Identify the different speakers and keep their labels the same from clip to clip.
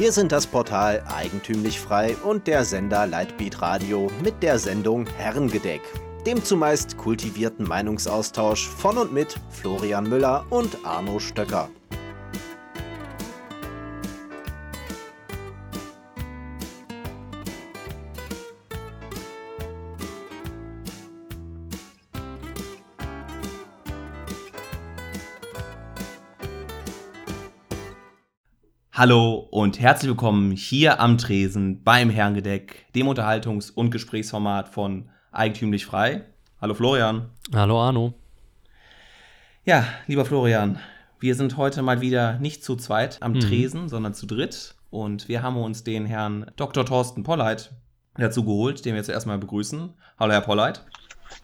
Speaker 1: Wir sind das Portal Eigentümlich Frei und der Sender Lightbeat Radio mit der Sendung Herrengedeck, dem zumeist kultivierten Meinungsaustausch von und mit Florian Müller und Arno Stöcker.
Speaker 2: Hallo und herzlich willkommen hier am Tresen beim Herrengedeck, dem Unterhaltungs- und Gesprächsformat von Eigentümlich Frei. Hallo Florian.
Speaker 3: Hallo Arno.
Speaker 2: Ja, lieber Florian, wir sind heute mal wieder nicht zu zweit am mhm. Tresen, sondern zu dritt. Und wir haben uns den Herrn Dr. Thorsten Polleit dazu geholt, den wir zuerst mal begrüßen. Hallo, Herr Polleit.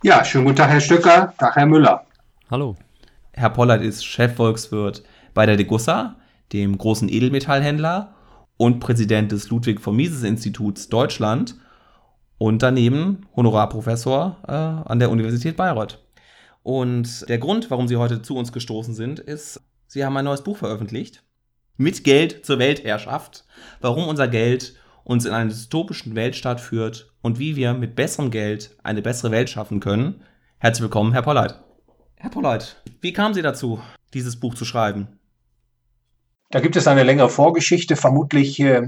Speaker 4: Ja, schönen guten Tag, Herr Stöcker. Tag, Herr Müller.
Speaker 3: Hallo.
Speaker 2: Herr Polleit ist Chefvolkswirt bei der Degussa dem großen Edelmetallhändler und Präsident des Ludwig von Mises Instituts Deutschland und daneben Honorarprofessor äh, an der Universität Bayreuth. Und der Grund, warum Sie heute zu uns gestoßen sind, ist, Sie haben ein neues Buch veröffentlicht. Mit Geld zur Weltherrschaft. Warum unser Geld uns in einen dystopischen Weltstaat führt und wie wir mit besserem Geld eine bessere Welt schaffen können. Herzlich willkommen, Herr Polleit. Herr Polleit, wie kamen Sie dazu, dieses Buch zu schreiben?
Speaker 4: Da gibt es eine längere Vorgeschichte. Vermutlich äh,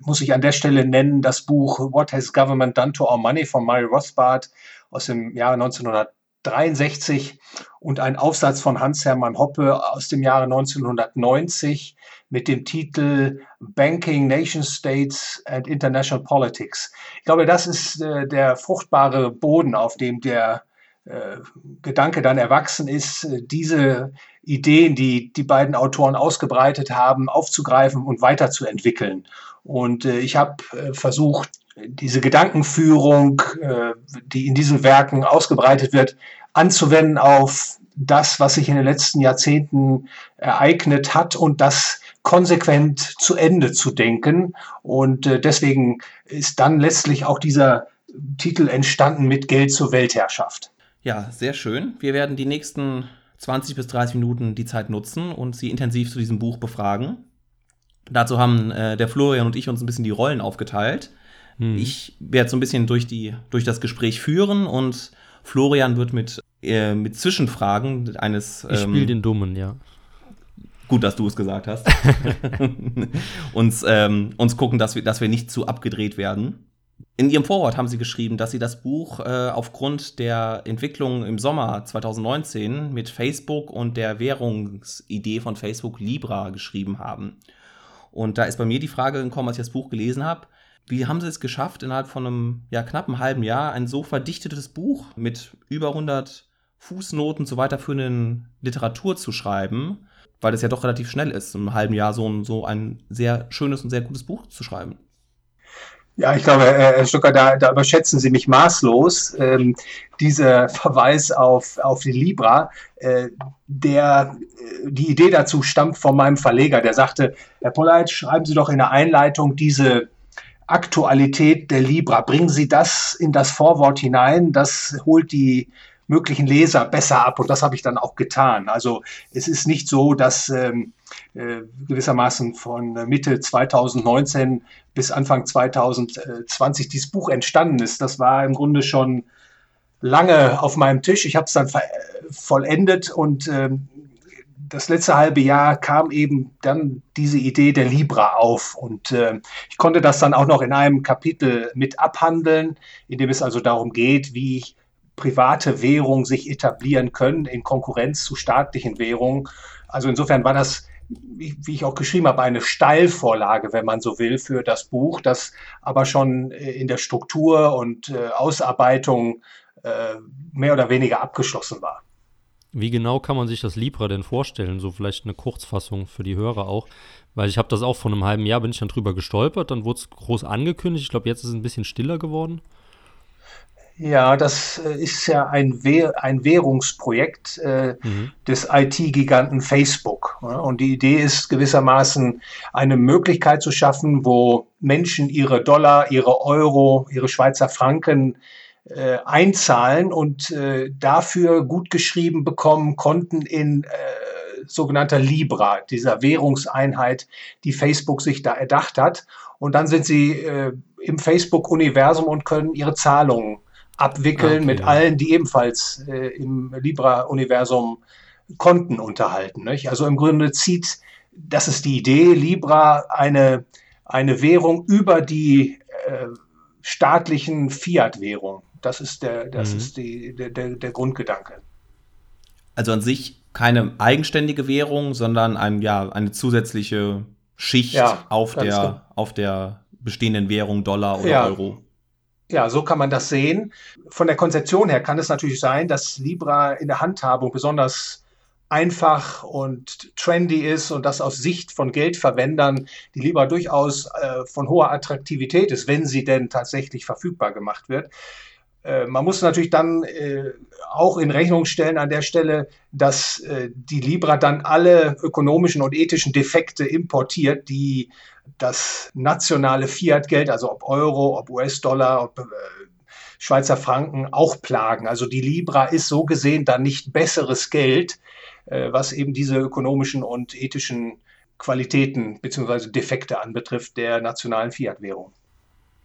Speaker 4: muss ich an der Stelle nennen das Buch What Has Government Done to Our Money von Murray Rothbard aus dem Jahre 1963 und ein Aufsatz von Hans-Hermann Hoppe aus dem Jahre 1990 mit dem Titel Banking, Nation States and International Politics. Ich glaube, das ist äh, der fruchtbare Boden, auf dem der Gedanke dann erwachsen ist, äh, diese Ideen, die die beiden Autoren ausgebreitet haben, aufzugreifen und weiterzuentwickeln. Und äh, ich habe äh, versucht, diese Gedankenführung, äh, die in diesen Werken ausgebreitet wird, anzuwenden auf das, was sich in den letzten Jahrzehnten ereignet hat und das konsequent zu Ende zu denken. Und äh, deswegen ist dann letztlich auch dieser Titel entstanden mit Geld zur Weltherrschaft.
Speaker 2: Ja, sehr schön. Wir werden die nächsten 20 bis 30 Minuten die Zeit nutzen und sie intensiv zu diesem Buch befragen. Dazu haben äh, der Florian und ich uns ein bisschen die Rollen aufgeteilt. Hm. Ich werde so ein bisschen durch, die, durch das Gespräch führen und Florian wird mit, äh, mit Zwischenfragen eines.
Speaker 3: Ähm, ich spiele den Dummen, ja.
Speaker 2: Gut, dass du es gesagt hast. uns, ähm, uns gucken, dass wir, dass wir nicht zu abgedreht werden. In Ihrem Vorwort haben Sie geschrieben, dass Sie das Buch äh, aufgrund der Entwicklung im Sommer 2019 mit Facebook und der Währungsidee von Facebook Libra geschrieben haben. Und da ist bei mir die Frage gekommen, als ich das Buch gelesen habe, wie haben Sie es geschafft, innerhalb von einem ja, knappen halben Jahr ein so verdichtetes Buch mit über 100 Fußnoten zu weiterführenden Literatur zu schreiben, weil das ja doch relativ schnell ist, einem halben Jahr so ein, so ein sehr schönes und sehr gutes Buch zu schreiben?
Speaker 4: Ja, ich glaube, Herr Stucker, da, da überschätzen Sie mich maßlos. Ähm, dieser Verweis auf, auf die Libra, äh, der, äh, die Idee dazu stammt von meinem Verleger, der sagte, Herr Polleit, schreiben Sie doch in der Einleitung diese Aktualität der Libra. Bringen Sie das in das Vorwort hinein. Das holt die möglichen Leser besser ab. Und das habe ich dann auch getan. Also es ist nicht so, dass ähm, äh, gewissermaßen von Mitte 2019 bis Anfang 2020 dieses Buch entstanden ist. Das war im Grunde schon lange auf meinem Tisch. Ich habe es dann vollendet und äh, das letzte halbe Jahr kam eben dann diese Idee der Libra auf und äh, ich konnte das dann auch noch in einem Kapitel mit abhandeln, in dem es also darum geht, wie private Währungen sich etablieren können in Konkurrenz zu staatlichen Währungen. Also insofern war das wie, wie ich auch geschrieben habe, eine Steilvorlage, wenn man so will, für das Buch, das aber schon äh, in der Struktur und äh, Ausarbeitung äh, mehr oder weniger abgeschlossen war.
Speaker 3: Wie genau kann man sich das Libra denn vorstellen? So vielleicht eine Kurzfassung für die Hörer auch. Weil ich habe das auch vor einem halben Jahr, bin ich dann drüber gestolpert, dann wurde es groß angekündigt. Ich glaube, jetzt ist es ein bisschen stiller geworden.
Speaker 4: Ja, das äh, ist ja ein, Wäh ein Währungsprojekt äh, mhm. des IT-Giganten Facebook. Und die Idee ist gewissermaßen eine Möglichkeit zu schaffen, wo Menschen ihre Dollar, ihre Euro, ihre Schweizer Franken äh, einzahlen und äh, dafür gut geschrieben bekommen, Konten in äh, sogenannter Libra, dieser Währungseinheit, die Facebook sich da erdacht hat. Und dann sind sie äh, im Facebook-Universum und können ihre Zahlungen abwickeln okay, mit ja. allen, die ebenfalls äh, im Libra-Universum Konten unterhalten. Nicht? Also im Grunde zieht, das ist die Idee, Libra eine, eine Währung über die äh, staatlichen Fiat-Währungen. Das ist der, das mhm. ist die, der, der, der Grundgedanke.
Speaker 2: Also an sich keine eigenständige Währung, sondern ein, ja, eine zusätzliche Schicht ja, auf, der, auf der bestehenden Währung Dollar oder ja. Euro.
Speaker 4: Ja, so kann man das sehen. Von der Konzeption her kann es natürlich sein, dass Libra in der Handhabung besonders einfach und trendy ist und das aus Sicht von Geldverwendern die Libra durchaus äh, von hoher Attraktivität ist, wenn sie denn tatsächlich verfügbar gemacht wird. Äh, man muss natürlich dann äh, auch in Rechnung stellen an der Stelle, dass äh, die Libra dann alle ökonomischen und ethischen Defekte importiert, die das nationale Fiat-Geld, also ob Euro, ob US-Dollar, ob äh, Schweizer Franken, auch plagen. Also die Libra ist so gesehen dann nicht besseres Geld, äh, was eben diese ökonomischen und ethischen Qualitäten bzw. Defekte anbetrifft der nationalen Fiat-Währung.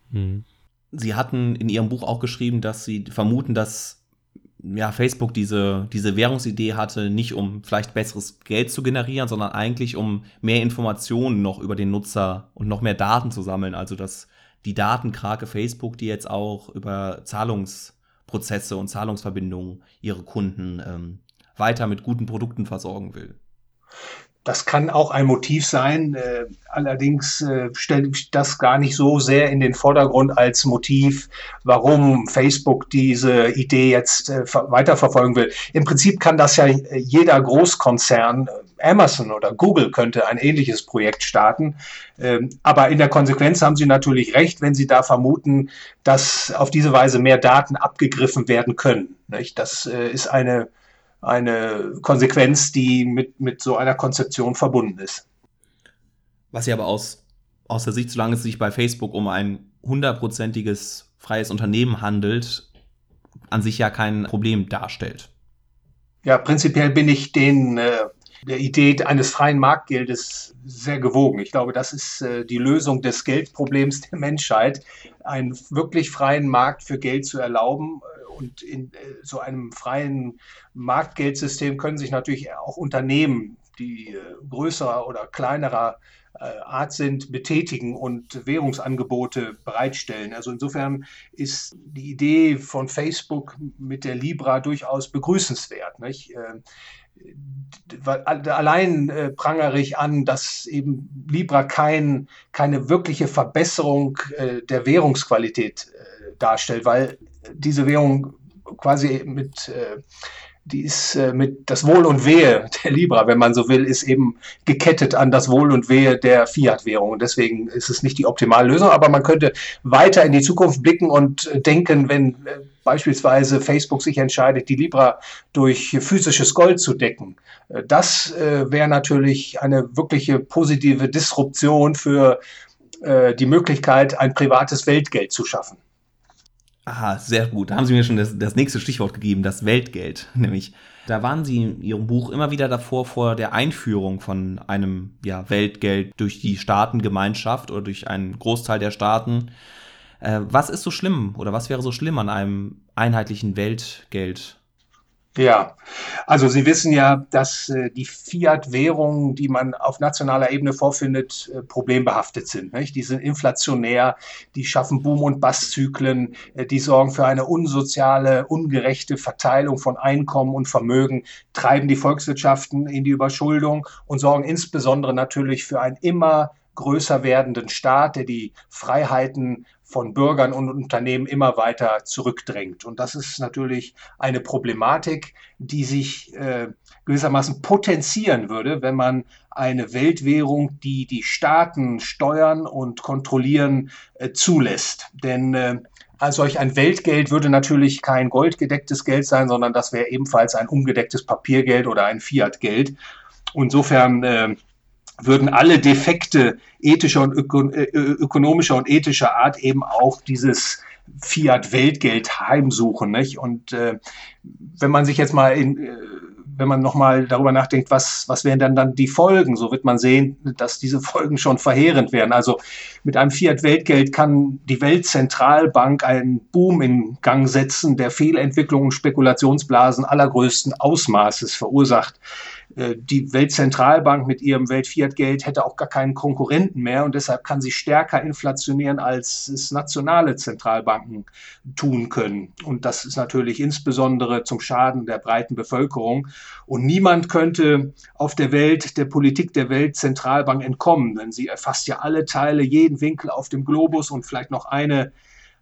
Speaker 2: Mhm. Sie hatten in Ihrem Buch auch geschrieben, dass Sie vermuten, dass ja, Facebook diese, diese Währungsidee hatte, nicht um vielleicht besseres Geld zu generieren, sondern eigentlich um mehr Informationen noch über den Nutzer und noch mehr Daten zu sammeln. Also dass die Datenkrake Facebook, die jetzt auch über Zahlungsprozesse und Zahlungsverbindungen ihre Kunden ähm, weiter mit guten Produkten versorgen will.
Speaker 4: Das kann auch ein Motiv sein. Äh, allerdings äh, stelle ich das gar nicht so sehr in den Vordergrund als Motiv, warum Facebook diese Idee jetzt äh, weiterverfolgen will. Im Prinzip kann das ja jeder Großkonzern, Amazon oder Google könnte ein ähnliches Projekt starten. Ähm, aber in der Konsequenz haben Sie natürlich recht, wenn Sie da vermuten, dass auf diese Weise mehr Daten abgegriffen werden können. Das ist eine eine Konsequenz, die mit, mit so einer Konzeption verbunden ist.
Speaker 2: Was ja aber aus, aus der Sicht, solange es sich bei Facebook um ein hundertprozentiges freies Unternehmen handelt, an sich ja kein Problem darstellt.
Speaker 4: Ja, prinzipiell bin ich den, äh, der Idee eines freien Marktgeldes sehr gewogen. Ich glaube, das ist äh, die Lösung des Geldproblems der Menschheit, einen wirklich freien Markt für Geld zu erlauben, und in äh, so einem freien Marktgeldsystem können sich natürlich auch Unternehmen, die äh, größerer oder kleinerer Art sind, betätigen und Währungsangebote bereitstellen. Also insofern ist die Idee von Facebook mit der Libra durchaus begrüßenswert. Nicht? Allein äh, prangere ich an, dass eben Libra kein, keine wirkliche Verbesserung äh, der Währungsqualität äh, darstellt, weil diese Währung quasi mit, äh, die ist äh, mit das Wohl und Wehe der Libra, wenn man so will, ist eben gekettet an das Wohl und Wehe der Fiat-Währung. Und deswegen ist es nicht die optimale Lösung, aber man könnte weiter in die Zukunft blicken und äh, denken, wenn äh, beispielsweise Facebook sich entscheidet, die Libra durch physisches Gold zu decken. Das wäre natürlich eine wirkliche positive Disruption für die Möglichkeit, ein privates Weltgeld zu schaffen.
Speaker 2: Aha, sehr gut. Da haben Sie mir schon das, das nächste Stichwort gegeben, das Weltgeld. Nämlich, da waren Sie in Ihrem Buch immer wieder davor, vor der Einführung von einem ja, Weltgeld durch die Staatengemeinschaft oder durch einen Großteil der Staaten. Äh, was ist so schlimm oder was wäre so schlimm an einem einheitlichen Weltgeld?
Speaker 4: Ja, also Sie wissen ja, dass äh, die Fiat-Währungen, die man auf nationaler Ebene vorfindet, äh, problembehaftet sind. Nicht? Die sind inflationär, die schaffen Boom- und Basszyklen, äh, die sorgen für eine unsoziale, ungerechte Verteilung von Einkommen und Vermögen, treiben die Volkswirtschaften in die Überschuldung und sorgen insbesondere natürlich für einen immer größer werdenden Staat, der die Freiheiten von Bürgern und Unternehmen immer weiter zurückdrängt. Und das ist natürlich eine Problematik, die sich äh, gewissermaßen potenzieren würde, wenn man eine Weltwährung, die die Staaten steuern und kontrollieren, äh, zulässt. Denn äh, solch ein Weltgeld würde natürlich kein goldgedecktes Geld sein, sondern das wäre ebenfalls ein ungedecktes Papiergeld oder ein Fiatgeld. Insofern äh, würden alle Defekte ethischer und öko äh, ökonomischer und ethischer Art eben auch dieses Fiat-Weltgeld heimsuchen. Nicht? Und äh, wenn man sich jetzt mal in, äh, wenn man nochmal darüber nachdenkt, was, was wären dann, dann die Folgen, so wird man sehen, dass diese Folgen schon verheerend wären. Also mit einem Fiat-Weltgeld kann die Weltzentralbank einen Boom in Gang setzen, der Fehlentwicklungen und Spekulationsblasen allergrößten Ausmaßes verursacht. Äh, die Weltzentralbank mit ihrem Weltfiat-Geld hätte auch gar keinen Konkurrenten mehr und deshalb kann sie stärker inflationieren, als es nationale Zentralbanken tun können. Und das ist natürlich insbesondere zum Schaden der breiten Bevölkerung. Und niemand könnte auf der Welt der Politik der Weltzentralbank entkommen, denn sie erfasst ja alle Teile, jeden Winkel auf dem Globus und vielleicht noch eine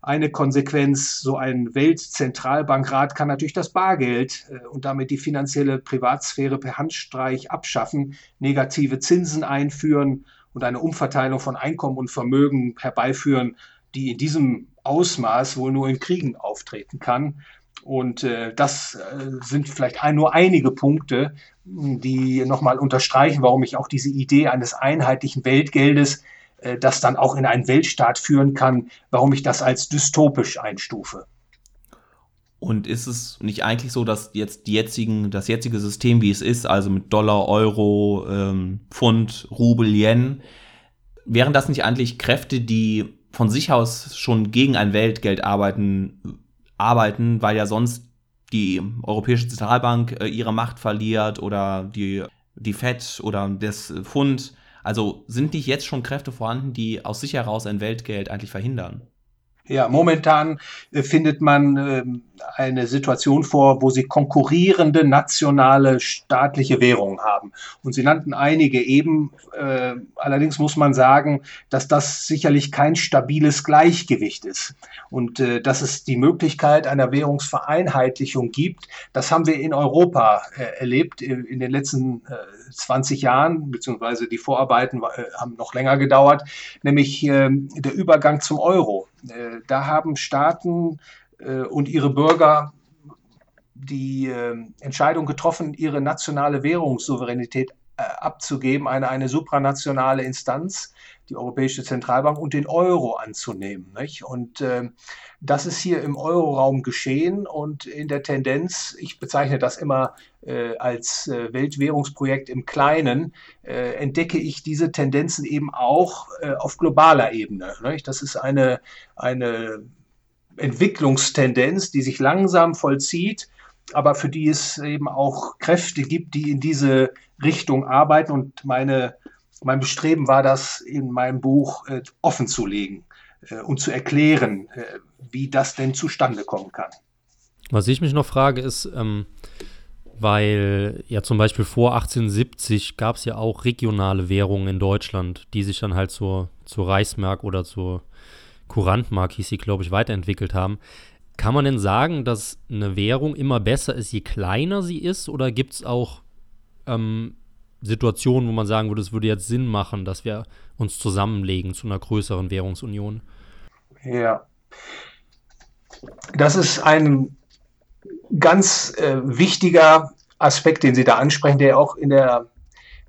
Speaker 4: eine Konsequenz, so ein Weltzentralbankrat kann natürlich das Bargeld äh, und damit die finanzielle Privatsphäre per Handstreich abschaffen, negative Zinsen einführen und eine Umverteilung von Einkommen und Vermögen herbeiführen, die in diesem Ausmaß wohl nur in Kriegen auftreten kann. Und äh, das äh, sind vielleicht nur einige Punkte, die nochmal unterstreichen, warum ich auch diese Idee eines einheitlichen Weltgeldes äh, das dann auch in einen Weltstaat führen kann, warum ich das als dystopisch einstufe.
Speaker 2: Und ist es nicht eigentlich so, dass jetzt die jetzigen, das jetzige System, wie es ist, also mit Dollar, Euro, ähm, Pfund, Rubel, Yen, wären das nicht eigentlich Kräfte, die von sich aus schon gegen ein Weltgeld arbeiten, arbeiten, weil ja sonst die Europäische Zentralbank äh, ihre Macht verliert oder die, die FED oder das Pfund also sind nicht jetzt schon Kräfte vorhanden, die aus sich heraus ein Weltgeld eigentlich verhindern?
Speaker 4: Ja, momentan äh, findet man äh, eine Situation vor, wo sie konkurrierende nationale staatliche Währungen haben. Und Sie nannten einige eben. Äh, allerdings muss man sagen, dass das sicherlich kein stabiles Gleichgewicht ist. Und äh, dass es die Möglichkeit einer Währungsvereinheitlichung gibt, das haben wir in Europa erlebt in, in den letzten 20 Jahren, beziehungsweise die Vorarbeiten haben noch länger gedauert, nämlich ähm, der Übergang zum Euro. Äh, da haben Staaten äh, und ihre Bürger die äh, Entscheidung getroffen, ihre nationale Währungssouveränität abzugeben, eine, eine supranationale Instanz, die Europäische Zentralbank, und den Euro anzunehmen. Nicht? Und äh, das ist hier im Euroraum geschehen und in der Tendenz, ich bezeichne das immer äh, als äh, Weltwährungsprojekt im Kleinen, äh, entdecke ich diese Tendenzen eben auch äh, auf globaler Ebene. Nicht? Das ist eine, eine Entwicklungstendenz, die sich langsam vollzieht aber für die es eben auch Kräfte gibt, die in diese Richtung arbeiten. Und meine, mein Bestreben war das in meinem Buch äh, offen zu legen äh, und zu erklären, äh, wie das denn zustande kommen kann.
Speaker 3: Was ich mich noch frage, ist, ähm, weil ja zum Beispiel vor 1870 gab es ja auch regionale Währungen in Deutschland, die sich dann halt zur, zur Reichsmark oder zur Kurantmark, hieß sie, glaube ich, weiterentwickelt haben. Kann man denn sagen, dass eine Währung immer besser ist, je kleiner sie ist? Oder gibt es auch ähm, Situationen, wo man sagen würde, es würde jetzt Sinn machen, dass wir uns zusammenlegen zu einer größeren Währungsunion?
Speaker 4: Ja. Das ist ein ganz äh, wichtiger Aspekt, den Sie da ansprechen, der auch in der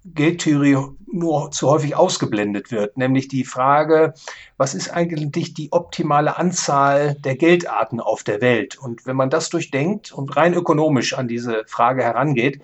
Speaker 4: Geldtheorie nur zu häufig ausgeblendet wird, nämlich die Frage, was ist eigentlich die optimale Anzahl der Geldarten auf der Welt? Und wenn man das durchdenkt und rein ökonomisch an diese Frage herangeht,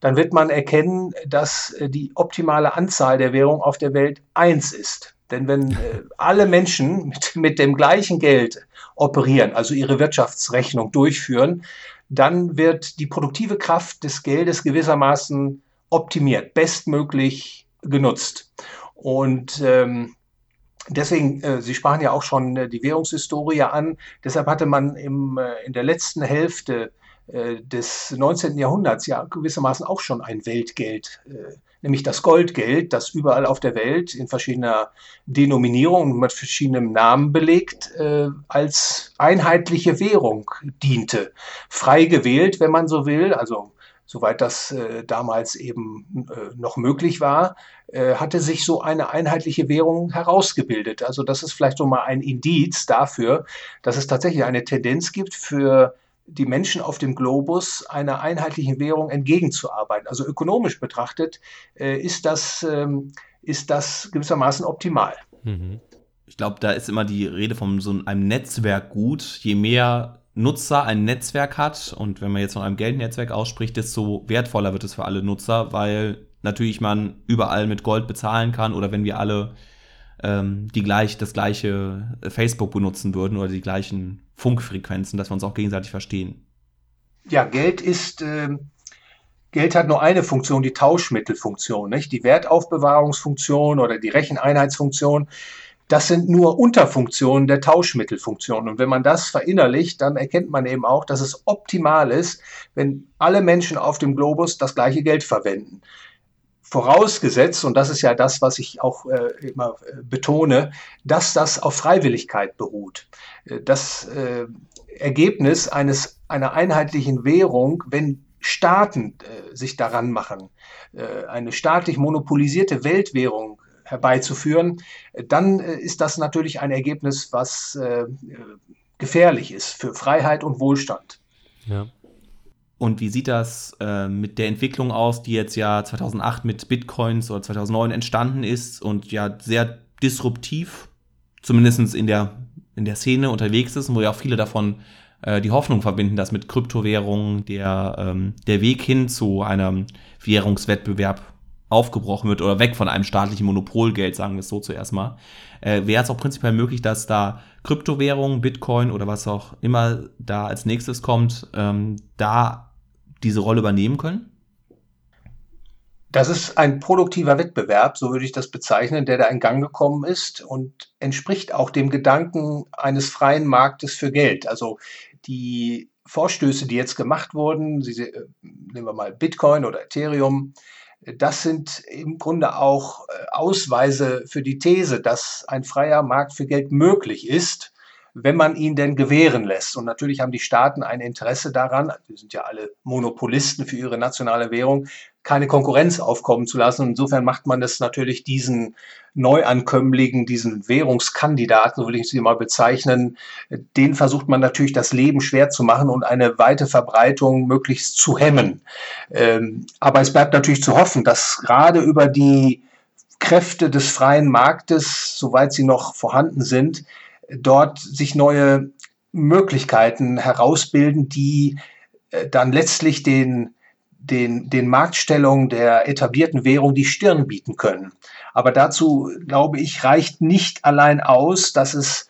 Speaker 4: dann wird man erkennen, dass äh, die optimale Anzahl der Währung auf der Welt eins ist. Denn wenn äh, alle Menschen mit, mit dem gleichen Geld operieren, also ihre Wirtschaftsrechnung durchführen, dann wird die produktive Kraft des Geldes gewissermaßen optimiert, bestmöglich genutzt. Und ähm, deswegen, äh, Sie sprachen ja auch schon äh, die Währungshistorie an, deshalb hatte man im, äh, in der letzten Hälfte des 19. Jahrhunderts ja gewissermaßen auch schon ein Weltgeld, äh, nämlich das Goldgeld, das überall auf der Welt in verschiedener Denominierung und mit verschiedenen Namen belegt, äh, als einheitliche Währung diente. Frei gewählt, wenn man so will, also soweit das äh, damals eben äh, noch möglich war, äh, hatte sich so eine einheitliche Währung herausgebildet. Also das ist vielleicht so mal ein Indiz dafür, dass es tatsächlich eine Tendenz gibt für die Menschen auf dem Globus einer einheitlichen Währung entgegenzuarbeiten. Also ökonomisch betrachtet äh, ist, das, ähm, ist das gewissermaßen optimal.
Speaker 2: Mhm. Ich glaube, da ist immer die Rede von so einem Netzwerk gut. Je mehr Nutzer ein Netzwerk hat und wenn man jetzt von einem Geldnetzwerk ausspricht, desto wertvoller wird es für alle Nutzer, weil natürlich man überall mit Gold bezahlen kann oder wenn wir alle ähm, die gleich, das gleiche Facebook benutzen würden oder die gleichen Funkfrequenzen, dass wir uns auch gegenseitig verstehen.
Speaker 4: Ja, Geld ist, äh, Geld hat nur eine Funktion, die Tauschmittelfunktion, nicht? Die Wertaufbewahrungsfunktion oder die Recheneinheitsfunktion. Das sind nur Unterfunktionen der Tauschmittelfunktion. Und wenn man das verinnerlicht, dann erkennt man eben auch, dass es optimal ist, wenn alle Menschen auf dem Globus das gleiche Geld verwenden. Vorausgesetzt, und das ist ja das, was ich auch äh, immer äh, betone, dass das auf Freiwilligkeit beruht. Äh, das äh, Ergebnis eines, einer einheitlichen Währung, wenn Staaten äh, sich daran machen, äh, eine staatlich monopolisierte Weltwährung herbeizuführen, dann ist das natürlich ein Ergebnis, was gefährlich ist für Freiheit und Wohlstand.
Speaker 2: Ja. Und wie sieht das äh, mit der Entwicklung aus, die jetzt ja 2008 mit Bitcoins oder 2009 entstanden ist und ja sehr disruptiv, zumindest in der, in der Szene unterwegs ist und wo ja auch viele davon äh, die Hoffnung verbinden, dass mit Kryptowährungen der, ähm, der Weg hin zu einem Währungswettbewerb aufgebrochen wird oder weg von einem staatlichen Monopolgeld, sagen wir es so zuerst mal, äh, wäre es auch prinzipiell möglich, dass da Kryptowährungen, Bitcoin oder was auch immer da als nächstes kommt, ähm, da diese Rolle übernehmen können?
Speaker 4: Das ist ein produktiver Wettbewerb, so würde ich das bezeichnen, der da in Gang gekommen ist und entspricht auch dem Gedanken eines freien Marktes für Geld. Also die Vorstöße, die jetzt gemacht wurden, Sie, äh, nehmen wir mal Bitcoin oder Ethereum, das sind im Grunde auch äh, Ausweise für die These, dass ein freier Markt für Geld möglich ist wenn man ihn denn gewähren lässt. Und natürlich haben die Staaten ein Interesse daran, wir sind ja alle Monopolisten für ihre nationale Währung, keine Konkurrenz aufkommen zu lassen. Und insofern macht man das natürlich diesen Neuankömmlingen, diesen Währungskandidaten, so will ich sie mal bezeichnen, den versucht man natürlich das Leben schwer zu machen und eine weite Verbreitung möglichst zu hemmen. Ähm, aber es bleibt natürlich zu hoffen, dass gerade über die Kräfte des freien Marktes, soweit sie noch vorhanden sind, dort sich neue Möglichkeiten herausbilden, die äh, dann letztlich den, den, den Marktstellungen der etablierten Währung die Stirn bieten können. Aber dazu, glaube ich, reicht nicht allein aus, dass es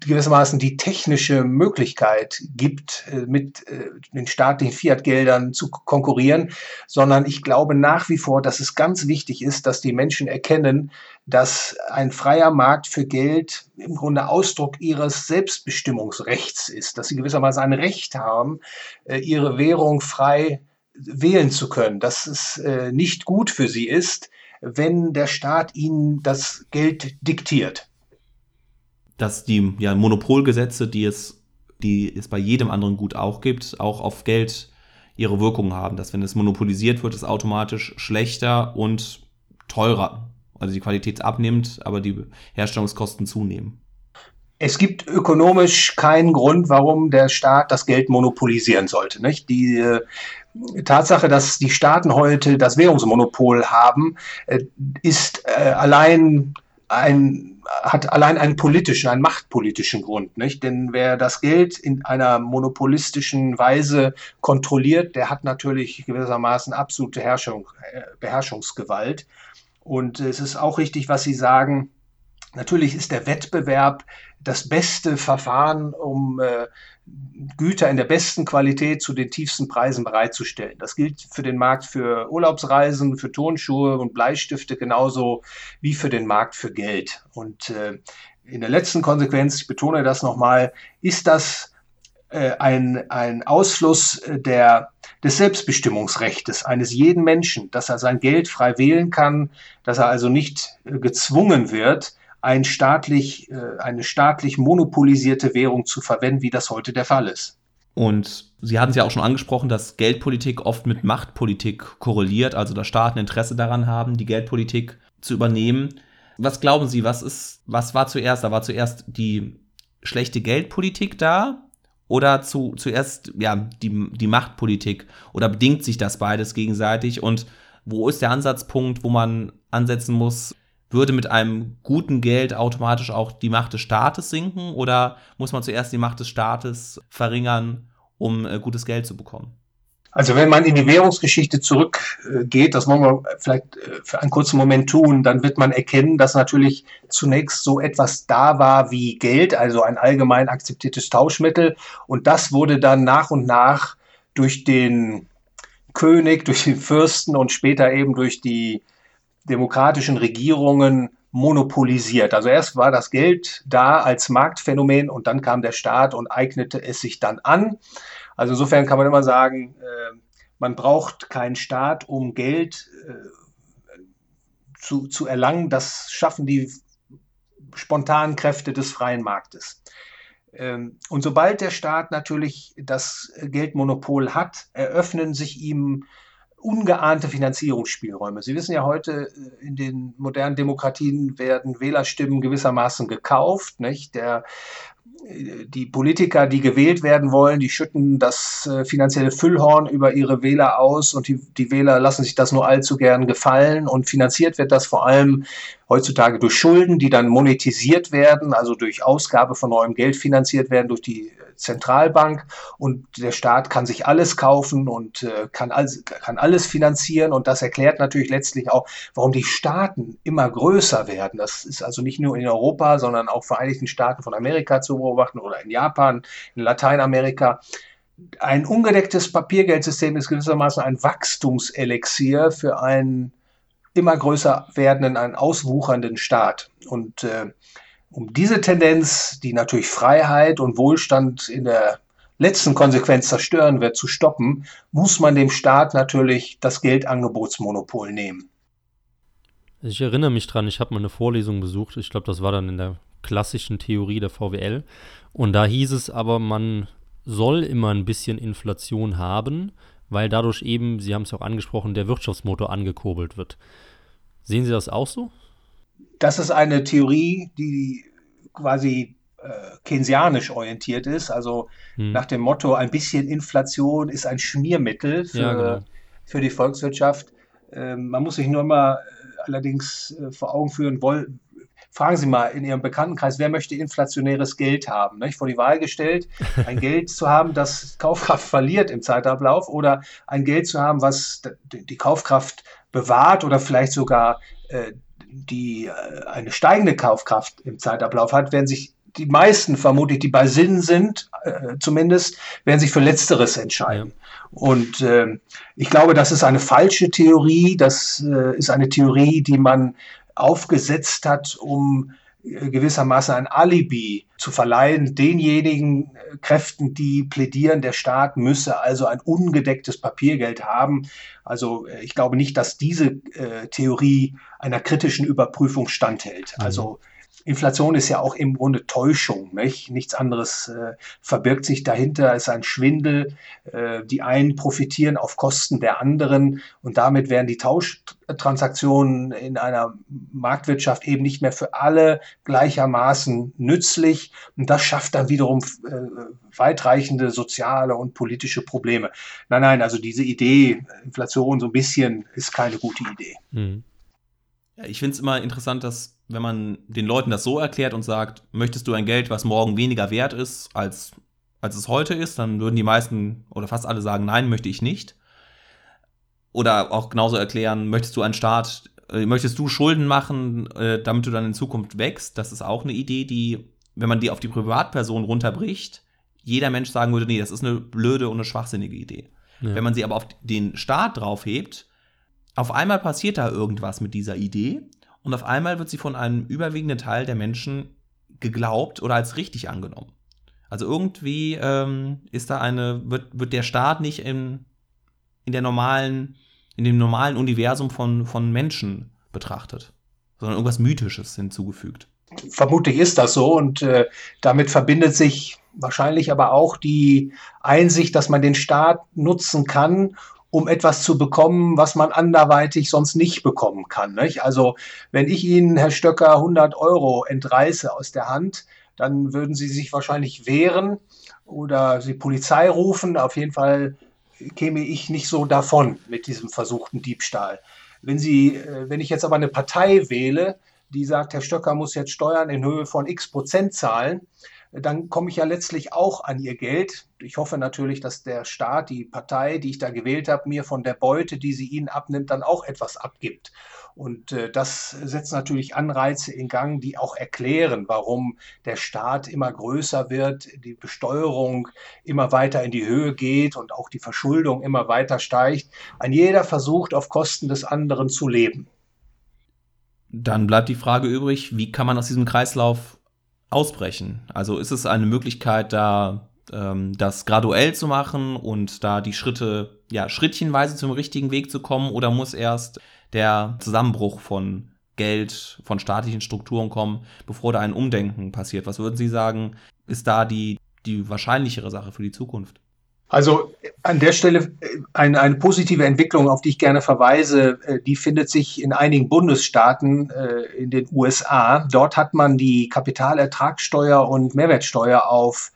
Speaker 4: gewissermaßen die technische Möglichkeit gibt, äh, mit äh, den staatlichen Fiat-Geldern zu konkurrieren, sondern ich glaube nach wie vor, dass es ganz wichtig ist, dass die Menschen erkennen, dass ein freier Markt für Geld im Grunde Ausdruck ihres Selbstbestimmungsrechts ist, dass sie gewissermaßen ein Recht haben, äh, ihre Währung frei wählen zu können, dass es nicht gut für sie ist, wenn der Staat ihnen das Geld diktiert
Speaker 2: dass die ja, Monopolgesetze, die es, die es bei jedem anderen Gut auch gibt, auch auf Geld ihre Wirkung haben. Dass wenn es monopolisiert wird, es automatisch schlechter und teurer. Also die Qualität abnimmt, aber die Herstellungskosten zunehmen.
Speaker 4: Es gibt ökonomisch keinen Grund, warum der Staat das Geld monopolisieren sollte. Nicht? Die äh, Tatsache, dass die Staaten heute das Währungsmonopol haben, äh, ist äh, allein ein hat allein einen politischen, einen machtpolitischen Grund, nicht? Denn wer das Geld in einer monopolistischen Weise kontrolliert, der hat natürlich gewissermaßen absolute Herrschung, Beherrschungsgewalt. Und es ist auch richtig, was Sie sagen. Natürlich ist der Wettbewerb das beste Verfahren, um äh, Güter in der besten Qualität zu den tiefsten Preisen bereitzustellen. Das gilt für den Markt für Urlaubsreisen, für Turnschuhe und Bleistifte genauso wie für den Markt für Geld. Und äh, in der letzten Konsequenz, ich betone das nochmal, ist das ein, ein Ausfluss der, des Selbstbestimmungsrechts eines jeden Menschen, dass er sein Geld frei wählen kann, dass er also nicht äh, gezwungen wird, ein staatlich, äh, eine staatlich monopolisierte Währung zu verwenden, wie das heute der Fall ist.
Speaker 2: Und Sie hatten es ja auch schon angesprochen, dass Geldpolitik oft mit Machtpolitik korreliert, also dass Staaten Interesse daran haben, die Geldpolitik zu übernehmen. Was glauben Sie, was ist, was war zuerst? Da war zuerst die schlechte Geldpolitik da oder zu, zuerst ja, die, die Machtpolitik? Oder bedingt sich das beides gegenseitig? Und wo ist der Ansatzpunkt, wo man ansetzen muss, würde mit einem guten Geld automatisch auch die Macht des Staates sinken oder muss man zuerst die Macht des Staates verringern, um äh, gutes Geld zu bekommen?
Speaker 4: Also wenn man in die Währungsgeschichte zurückgeht, das wollen wir vielleicht äh, für einen kurzen Moment tun, dann wird man erkennen, dass natürlich zunächst so etwas da war wie Geld, also ein allgemein akzeptiertes Tauschmittel. Und das wurde dann nach und nach durch den König, durch den Fürsten und später eben durch die demokratischen Regierungen monopolisiert. Also erst war das Geld da als Marktphänomen und dann kam der Staat und eignete es sich dann an. Also insofern kann man immer sagen, äh, man braucht keinen Staat, um Geld äh, zu, zu erlangen. Das schaffen die spontanen Kräfte des freien Marktes. Ähm, und sobald der Staat natürlich das Geldmonopol hat, eröffnen sich ihm ungeahnte Finanzierungsspielräume. Sie wissen ja heute, äh, in den modernen Demokratien werden Wählerstimmen gewissermaßen gekauft. Nicht? Der die Politiker, die gewählt werden wollen, die schütten das äh, finanzielle Füllhorn über ihre Wähler aus und die, die Wähler lassen sich das nur allzu gern gefallen. Und finanziert wird das vor allem heutzutage durch Schulden, die dann monetisiert werden, also durch Ausgabe von neuem Geld finanziert werden durch die Zentralbank. Und der Staat kann sich alles kaufen und äh, kann, alles, kann alles finanzieren. Und das erklärt natürlich letztlich auch, warum die Staaten immer größer werden. Das ist also nicht nur in Europa, sondern auch Vereinigten Staaten von Amerika zu beobachten oder in Japan, in Lateinamerika. Ein ungedecktes Papiergeldsystem ist gewissermaßen ein Wachstumselixier für einen immer größer werdenden, einen auswuchernden Staat. Und äh, um diese Tendenz, die natürlich Freiheit und Wohlstand in der letzten Konsequenz zerstören wird, zu stoppen, muss man dem Staat natürlich das Geldangebotsmonopol nehmen.
Speaker 3: Ich erinnere mich dran, ich habe mal eine Vorlesung besucht, ich glaube, das war dann in der klassischen Theorie der VWL. Und da hieß es aber, man soll immer ein bisschen Inflation haben, weil dadurch eben, Sie haben es auch angesprochen, der Wirtschaftsmotor angekurbelt wird. Sehen Sie das auch so?
Speaker 4: das ist eine Theorie, die quasi äh, keynesianisch orientiert ist, also hm. nach dem Motto, ein bisschen Inflation ist ein Schmiermittel für, ja, genau. für die Volkswirtschaft. Ähm, man muss sich nur mal äh, allerdings äh, vor Augen führen, woll, fragen Sie mal in Ihrem Bekanntenkreis, wer möchte inflationäres Geld haben? Nicht? Vor die Wahl gestellt, ein Geld zu haben, das Kaufkraft verliert im Zeitablauf oder ein Geld zu haben, was die Kaufkraft bewahrt oder vielleicht sogar äh, die äh, eine steigende Kaufkraft im Zeitablauf hat, werden sich die meisten vermutlich, die bei Sinn sind, äh, zumindest, werden sich für Letzteres entscheiden. Und äh, ich glaube, das ist eine falsche Theorie. Das äh, ist eine Theorie, die man aufgesetzt hat, um gewissermaßen ein Alibi zu verleihen denjenigen äh, Kräften, die plädieren, der Staat müsse also ein ungedecktes Papiergeld haben. Also äh, ich glaube nicht, dass diese äh, Theorie einer kritischen Überprüfung standhält. Also Inflation ist ja auch im Grunde Täuschung, nicht? Nichts anderes äh, verbirgt sich dahinter, es ist ein Schwindel. Äh, die einen profitieren auf Kosten der anderen und damit werden die Tauschtransaktionen in einer Marktwirtschaft eben nicht mehr für alle gleichermaßen nützlich. Und das schafft dann wiederum äh, weitreichende soziale und politische Probleme. Nein, nein, also diese Idee, Inflation so ein bisschen, ist keine gute Idee. Mhm.
Speaker 2: Ja, ich finde es immer interessant, dass wenn man den Leuten das so erklärt und sagt, möchtest du ein Geld, was morgen weniger wert ist, als, als es heute ist, dann würden die meisten oder fast alle sagen, nein, möchte ich nicht. Oder auch genauso erklären, möchtest du einen Staat, äh, möchtest du Schulden machen, äh, damit du dann in Zukunft wächst? Das ist auch eine Idee, die, wenn man die auf die Privatperson runterbricht, jeder Mensch sagen würde, nee, das ist eine blöde und eine schwachsinnige Idee. Ja. Wenn man sie aber auf den Staat draufhebt, auf einmal passiert da irgendwas mit dieser Idee und auf einmal wird sie von einem überwiegenden Teil der Menschen geglaubt oder als richtig angenommen. Also irgendwie ähm, ist da eine, wird, wird der Staat nicht in, in der normalen, in dem normalen Universum von, von Menschen betrachtet, sondern irgendwas Mythisches hinzugefügt.
Speaker 4: Vermutlich ist das so und äh, damit verbindet sich wahrscheinlich aber auch die Einsicht, dass man den Staat nutzen kann, um etwas zu bekommen, was man anderweitig sonst nicht bekommen kann. Nicht? Also wenn ich Ihnen, Herr Stöcker, 100 Euro entreiße aus der Hand, dann würden Sie sich wahrscheinlich wehren oder die Polizei rufen. Auf jeden Fall käme ich nicht so davon mit diesem versuchten Diebstahl. Wenn, Sie, äh, wenn ich jetzt aber eine Partei wähle, die sagt, Herr Stöcker muss jetzt Steuern in Höhe von x Prozent zahlen, dann komme ich ja letztlich auch an ihr Geld. Ich hoffe natürlich, dass der Staat, die Partei, die ich da gewählt habe, mir von der Beute, die sie ihnen abnimmt, dann auch etwas abgibt. Und äh, das setzt natürlich Anreize in Gang, die auch erklären, warum der Staat immer größer wird, die Besteuerung immer weiter in die Höhe geht und auch die Verschuldung immer weiter steigt. Ein jeder versucht, auf Kosten des anderen zu leben.
Speaker 2: Dann bleibt die Frage übrig, wie kann man aus diesem Kreislauf ausbrechen? Also ist es eine Möglichkeit, da ähm, das graduell zu machen und da die Schritte, ja, schrittchenweise zum richtigen Weg zu kommen oder muss erst der Zusammenbruch von Geld, von staatlichen Strukturen kommen, bevor da ein Umdenken passiert? Was würden Sie sagen, ist da die, die wahrscheinlichere Sache für die Zukunft?
Speaker 4: Also an der Stelle äh, eine, eine, positive Entwicklung, auf die ich gerne verweise, äh, die findet sich in einigen Bundesstaaten äh, in den USA. Dort hat man die Kapitalertragssteuer und Mehrwertsteuer auf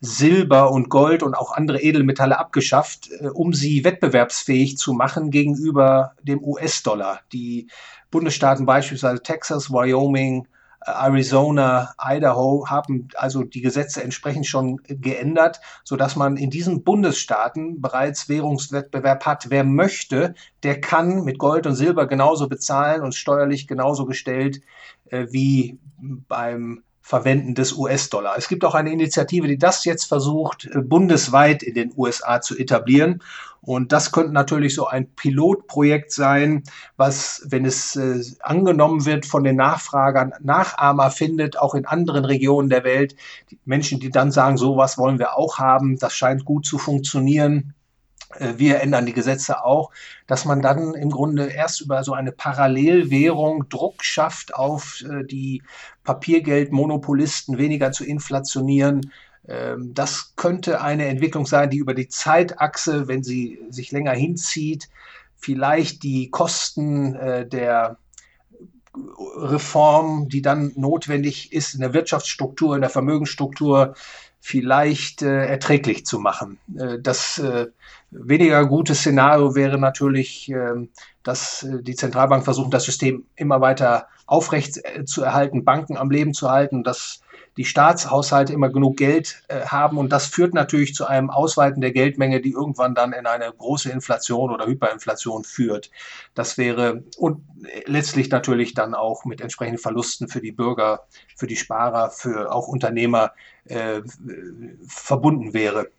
Speaker 4: Silber und Gold und auch andere Edelmetalle abgeschafft, um sie wettbewerbsfähig zu machen gegenüber dem US-Dollar. Die Bundesstaaten beispielsweise Texas, Wyoming, Arizona, Idaho haben also die Gesetze entsprechend schon geändert, so dass man in diesen Bundesstaaten bereits Währungswettbewerb hat. Wer möchte, der kann mit Gold und Silber genauso bezahlen und steuerlich genauso gestellt äh, wie beim Verwenden des US-Dollar. Es gibt auch eine Initiative, die das jetzt versucht, äh, bundesweit in den USA zu etablieren. Und das könnte natürlich so ein Pilotprojekt sein, was, wenn es äh, angenommen wird von den Nachfragern, Nachahmer findet, auch in anderen Regionen der Welt. Die Menschen, die dann sagen, sowas wollen wir auch haben, das scheint gut zu funktionieren. Äh, wir ändern die Gesetze auch, dass man dann im Grunde erst über so eine Parallelwährung Druck schafft auf äh, die Papiergeldmonopolisten weniger zu inflationieren. Ähm, das könnte eine Entwicklung sein, die über die Zeitachse, wenn sie sich länger hinzieht, vielleicht die Kosten äh, der Reform, die dann notwendig ist in der Wirtschaftsstruktur, in der Vermögensstruktur, vielleicht erträglich zu machen. Das weniger gute Szenario wäre natürlich, ähm, dass äh, die Zentralbank versucht, das System immer weiter aufrecht äh, zu erhalten, Banken am Leben zu halten, dass die Staatshaushalte immer genug Geld äh, haben. Und das führt natürlich zu einem Ausweiten der Geldmenge, die irgendwann dann in eine große Inflation oder Hyperinflation führt. Das wäre und letztlich natürlich dann auch mit entsprechenden Verlusten für die Bürger, für die Sparer, für auch Unternehmer äh, verbunden wäre.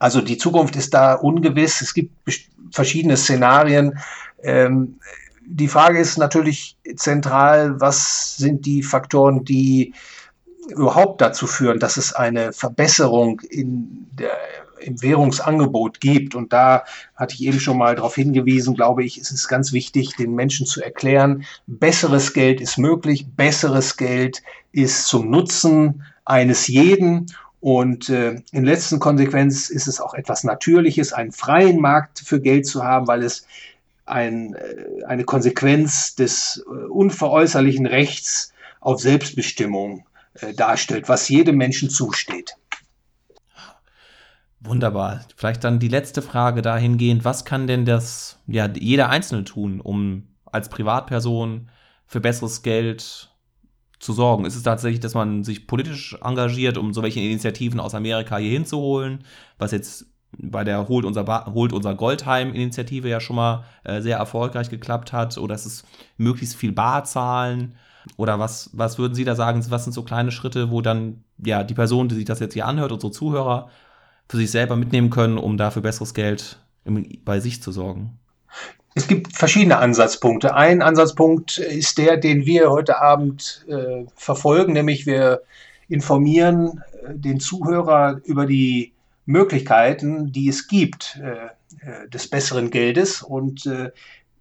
Speaker 4: Also die Zukunft ist da ungewiss. Es gibt verschiedene Szenarien. Ähm, die Frage ist natürlich zentral, was sind die Faktoren, die überhaupt dazu führen, dass es eine Verbesserung in der, im Währungsangebot gibt. Und da hatte ich eben schon mal darauf hingewiesen, glaube ich, ist es ganz wichtig, den Menschen zu erklären, besseres Geld ist möglich, besseres Geld ist zum Nutzen eines jeden. Und äh, in letzter Konsequenz ist es auch etwas Natürliches, einen freien Markt für Geld zu haben, weil es ein, äh, eine Konsequenz des äh, unveräußerlichen Rechts auf Selbstbestimmung äh, darstellt, was jedem Menschen zusteht.
Speaker 2: Wunderbar. Vielleicht dann die letzte Frage dahingehend, was kann denn das, ja, jeder Einzelne tun, um als Privatperson für besseres Geld zu sorgen? Ist es tatsächlich, dass man sich politisch engagiert, um so welche Initiativen aus Amerika hier hinzuholen, was jetzt bei der Holt unser, Holt unser Goldheim-Initiative ja schon mal äh, sehr erfolgreich geklappt hat, oder ist es möglichst viel Bar zahlen? Oder was, was würden Sie da sagen, was sind so kleine Schritte, wo dann ja die Person, die sich das jetzt hier anhört, unsere Zuhörer, für sich selber mitnehmen können, um dafür besseres Geld bei sich zu sorgen?
Speaker 4: Es gibt verschiedene Ansatzpunkte. Ein Ansatzpunkt ist der, den wir heute Abend äh, verfolgen, nämlich wir informieren äh, den Zuhörer über die Möglichkeiten, die es gibt äh, äh des besseren Geldes und äh,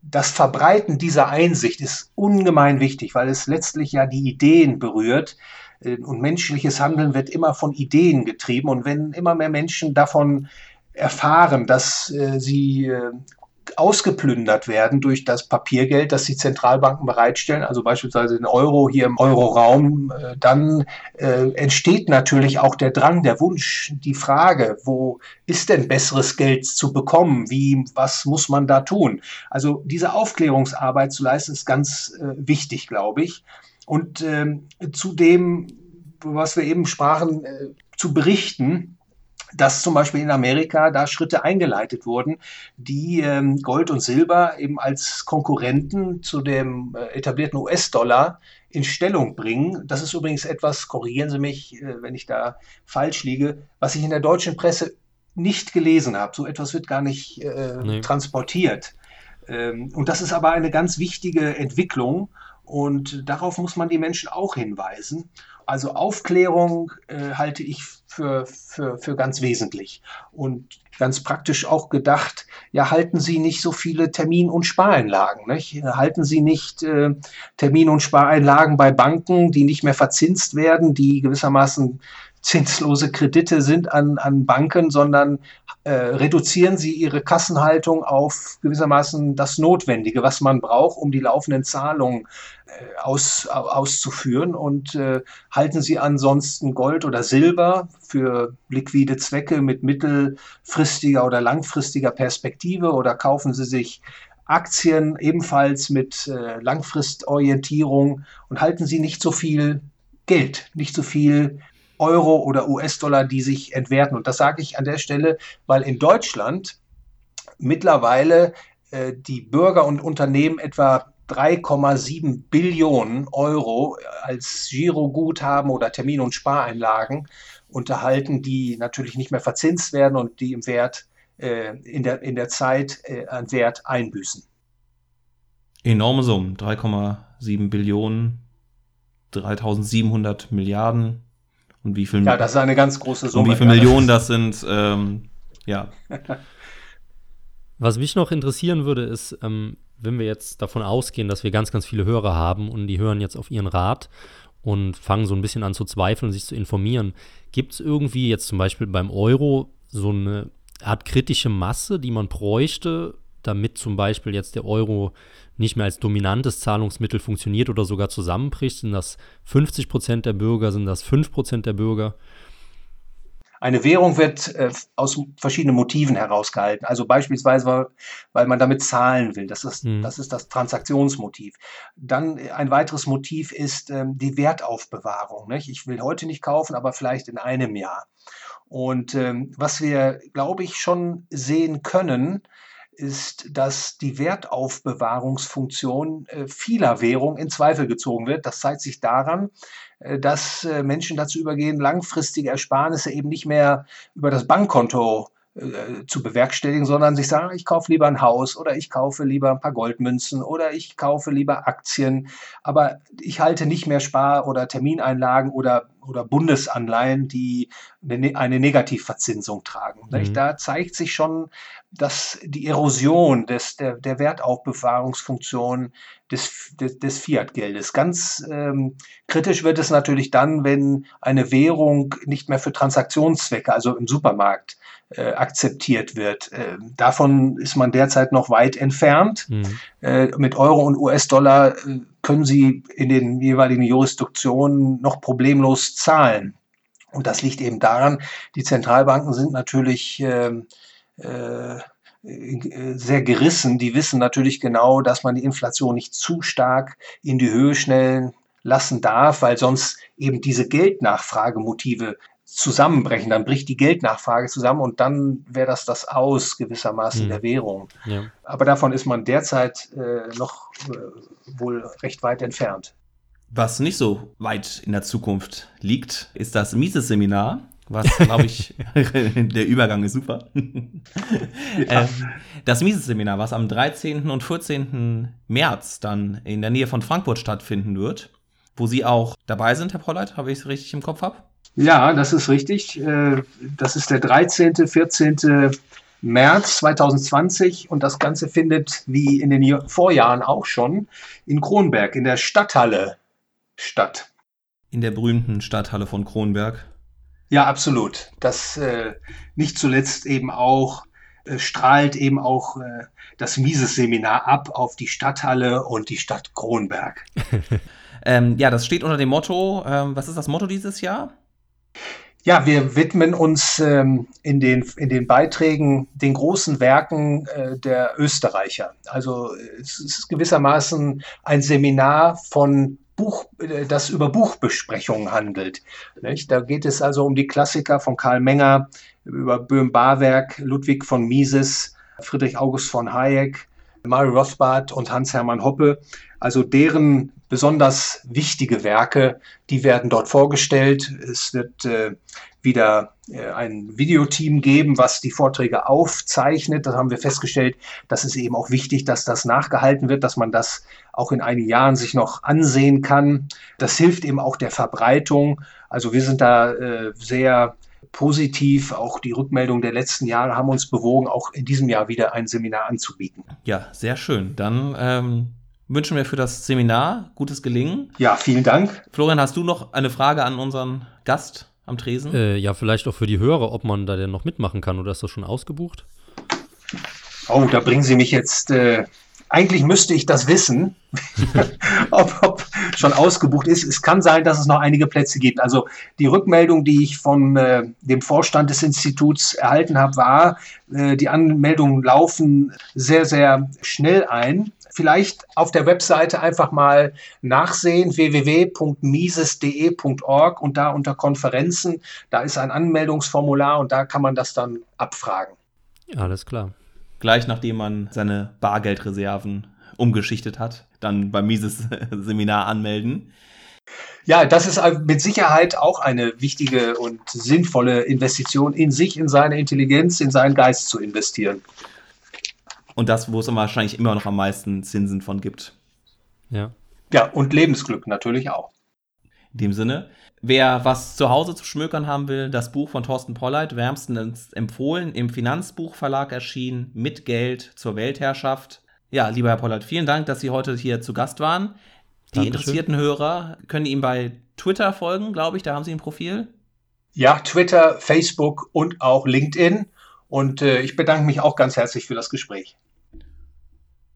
Speaker 4: das Verbreiten dieser Einsicht ist ungemein wichtig, weil es letztlich ja die Ideen berührt. Äh, und menschliches Handeln wird immer von Ideen getrieben. Und wenn immer mehr Menschen davon erfahren, dass äh, sie ausgeplündert werden durch das Papiergeld, das die Zentralbanken bereitstellen, also beispielsweise den Euro hier im Euroraum, äh, dann äh, entsteht natürlich auch der Drang, der Wunsch, die Frage, wo ist denn besseres Geld zu bekommen? Wie, was muss man da tun? Also diese Aufklärungsarbeit zu leisten, ist ganz äh, wichtig, glaube ich. Und ähm, zu dem, was wir eben sprachen, äh, zu berichten, dass zum Beispiel in Amerika da Schritte eingeleitet wurden, die ähm, Gold und Silber eben als Konkurrenten zu dem äh, etablierten US-Dollar in Stellung bringen. Das ist übrigens etwas, korrigieren Sie mich, äh, wenn ich da falsch liege, was ich in der deutschen Presse nicht gelesen habe. So etwas wird gar nicht äh, nee. transportiert. Ähm, und das ist aber eine ganz wichtige Entwicklung und darauf muss man die Menschen auch hinweisen. Also Aufklärung äh, halte ich für, für, für ganz wesentlich. Und ganz praktisch auch gedacht, ja, halten Sie nicht so viele Termin- und Spareinlagen. Nicht? Halten Sie nicht äh, Termin- und Spareinlagen bei Banken, die nicht mehr verzinst werden, die gewissermaßen zinslose Kredite sind an, an Banken, sondern äh, reduzieren sie ihre Kassenhaltung auf gewissermaßen das Notwendige, was man braucht, um die laufenden Zahlungen äh, aus, auszuführen. Und äh, halten sie ansonsten Gold oder Silber für liquide Zwecke mit mittelfristiger oder langfristiger Perspektive oder kaufen sie sich Aktien ebenfalls mit äh, Langfristorientierung und halten sie nicht so viel Geld, nicht so viel Euro oder US-Dollar, die sich entwerten. Und das sage ich an der Stelle, weil in Deutschland mittlerweile äh, die Bürger und Unternehmen etwa 3,7 Billionen Euro als Giroguthaben oder Termin- und Spareinlagen unterhalten, die natürlich nicht mehr verzinst werden und die im Wert äh, in, der, in der Zeit äh, an Wert einbüßen.
Speaker 2: Enorme Summen, 3,7 Billionen, 3700 Milliarden und wie viel
Speaker 4: Ja, das ist eine ganz große Summe.
Speaker 2: Und wie viele Millionen das sind, ähm, ja.
Speaker 3: Was mich noch interessieren würde, ist, ähm, wenn wir jetzt davon ausgehen, dass wir ganz, ganz viele Hörer haben und die hören jetzt auf ihren Rat und fangen so ein bisschen an zu zweifeln, sich zu informieren, gibt es irgendwie jetzt zum Beispiel beim Euro so eine Art kritische Masse, die man bräuchte, damit zum Beispiel jetzt der Euro nicht mehr als dominantes Zahlungsmittel funktioniert oder sogar zusammenbricht? Sind das 50 Prozent der Bürger? Sind das 5 Prozent der Bürger?
Speaker 4: Eine Währung wird äh, aus verschiedenen Motiven herausgehalten. Also beispielsweise, weil man damit zahlen will. Das ist, mhm. das, ist das Transaktionsmotiv. Dann ein weiteres Motiv ist ähm, die Wertaufbewahrung. Nicht? Ich will heute nicht kaufen, aber vielleicht in einem Jahr. Und ähm, was wir, glaube ich, schon sehen können, ist, dass die Wertaufbewahrungsfunktion äh, vieler Währungen in Zweifel gezogen wird. Das zeigt sich daran, äh, dass äh, Menschen dazu übergehen, langfristige Ersparnisse eben nicht mehr über das Bankkonto äh, zu bewerkstelligen, sondern sich sagen, ich kaufe lieber ein Haus oder ich kaufe lieber ein paar Goldmünzen oder ich kaufe lieber Aktien, aber ich halte nicht mehr Spar- oder Termineinlagen oder, oder Bundesanleihen, die eine, ne-, eine Negativverzinsung tragen. Mhm. Da zeigt sich schon, dass die Erosion des, der, der Wertaufbewahrungsfunktion des, des, des Fiat-Geldes. Ganz ähm, kritisch wird es natürlich dann, wenn eine Währung nicht mehr für Transaktionszwecke, also im Supermarkt, äh, akzeptiert wird. Äh, davon ist man derzeit noch weit entfernt. Mhm. Äh, mit Euro und US-Dollar äh, können Sie in den jeweiligen Jurisdiktionen noch problemlos zahlen. Und das liegt eben daran, die Zentralbanken sind natürlich ähm, äh, sehr gerissen. Die wissen natürlich genau, dass man die Inflation nicht zu stark in die Höhe schnellen lassen darf, weil sonst eben diese Geldnachfragemotive zusammenbrechen, dann bricht die Geldnachfrage zusammen und dann wäre das das Aus gewissermaßen mhm. der Währung. Ja. Aber davon ist man derzeit äh, noch äh, wohl recht weit entfernt.
Speaker 2: Was nicht so weit in der Zukunft liegt, ist das Mises-Seminar, was, glaube ich, der Übergang ist super. ja. Ähm, das Mises-Seminar, was am 13. und 14. März dann in der Nähe von Frankfurt stattfinden wird, wo Sie auch dabei sind, Herr Polleit, habe ich es richtig im Kopf ab?
Speaker 4: Ja, das ist richtig. Äh, das ist der 13., 14. März 2020 und das Ganze findet wie in den Vorjahren auch schon in Kronberg, in der Stadthalle statt.
Speaker 2: In der berühmten Stadthalle von Kronberg.
Speaker 4: Ja, absolut. Das äh, nicht zuletzt eben auch strahlt eben auch äh, das Mises-Seminar ab auf die Stadthalle und die Stadt Kronberg.
Speaker 2: ähm, ja, das steht unter dem Motto. Ähm, was ist das Motto dieses Jahr?
Speaker 4: Ja, wir widmen uns ähm, in, den, in den Beiträgen den großen Werken äh, der Österreicher. Also es ist gewissermaßen ein Seminar von Buch, äh, das über Buchbesprechungen handelt. Nicht? Da geht es also um die Klassiker von Karl Menger, über Böhm-Barwerk, Ludwig von Mises, Friedrich August von Hayek, Mario Rothbard und Hans-Hermann Hoppe. Also deren besonders wichtige Werke, die werden dort vorgestellt. Es wird äh, wieder äh, ein Videoteam geben, was die Vorträge aufzeichnet. Da haben wir festgestellt, dass es eben auch wichtig, dass das nachgehalten wird, dass man das auch in einigen Jahren sich noch ansehen kann. Das hilft eben auch der Verbreitung. Also wir sind da äh, sehr positiv. Auch die Rückmeldungen der letzten Jahre haben uns bewogen, auch in diesem Jahr wieder ein Seminar anzubieten.
Speaker 2: Ja, sehr schön. Dann ähm, wünschen wir für das Seminar gutes Gelingen.
Speaker 4: Ja, vielen Dank.
Speaker 2: Florian, hast du noch eine Frage an unseren Gast am Tresen?
Speaker 3: Äh, ja, vielleicht auch für die Hörer, ob man da denn noch mitmachen kann oder ist das schon ausgebucht?
Speaker 4: Oh, da bringen Sie mich jetzt äh, eigentlich müsste ich das wissen, ob, ob, schon ausgebucht ist. Es kann sein, dass es noch einige Plätze gibt. Also die Rückmeldung, die ich von äh, dem Vorstand des Instituts erhalten habe, war, äh, die Anmeldungen laufen sehr, sehr schnell ein. Vielleicht auf der Webseite einfach mal nachsehen, www.mises.de.org und da unter Konferenzen, da ist ein Anmeldungsformular und da kann man das dann abfragen.
Speaker 3: Alles klar
Speaker 2: gleich nachdem man seine Bargeldreserven umgeschichtet hat, dann beim Mises-Seminar anmelden.
Speaker 4: Ja, das ist mit Sicherheit auch eine wichtige und sinnvolle Investition in sich, in seine Intelligenz, in seinen Geist zu investieren.
Speaker 2: Und das, wo es wahrscheinlich immer noch am meisten Zinsen von gibt.
Speaker 4: Ja. Ja, und Lebensglück natürlich auch.
Speaker 2: In dem Sinne, Wer was zu Hause zu schmökern haben will, das Buch von Thorsten Polleit, wärmstens empfohlen, im Finanzbuchverlag erschienen, mit Geld zur Weltherrschaft. Ja, lieber Herr Polleit, vielen Dank, dass Sie heute hier zu Gast waren. Die Dankeschön. interessierten Hörer können ihm bei Twitter folgen, glaube ich, da haben Sie ein Profil.
Speaker 4: Ja, Twitter, Facebook und auch LinkedIn. Und äh, ich bedanke mich auch ganz herzlich für das Gespräch.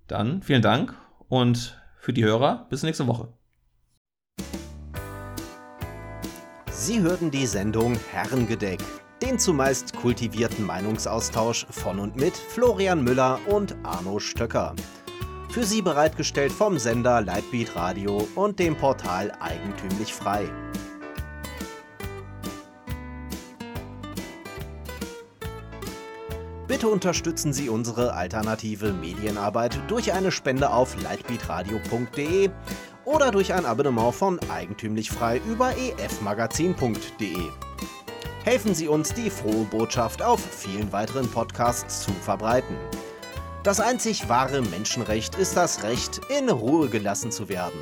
Speaker 2: Dann vielen Dank und für die Hörer bis nächste Woche.
Speaker 1: Sie hörten die Sendung Herrengedeck, den zumeist kultivierten Meinungsaustausch von und mit Florian Müller und Arno Stöcker. Für Sie bereitgestellt vom Sender Lightbeat Radio und dem Portal Eigentümlich Frei. Bitte unterstützen Sie unsere alternative Medienarbeit durch eine Spende auf lightbeatradio.de oder durch ein Abonnement von Eigentümlich Frei über efmagazin.de. Helfen Sie uns, die frohe Botschaft auf vielen weiteren Podcasts zu verbreiten. Das einzig wahre Menschenrecht ist das Recht, in Ruhe gelassen zu werden.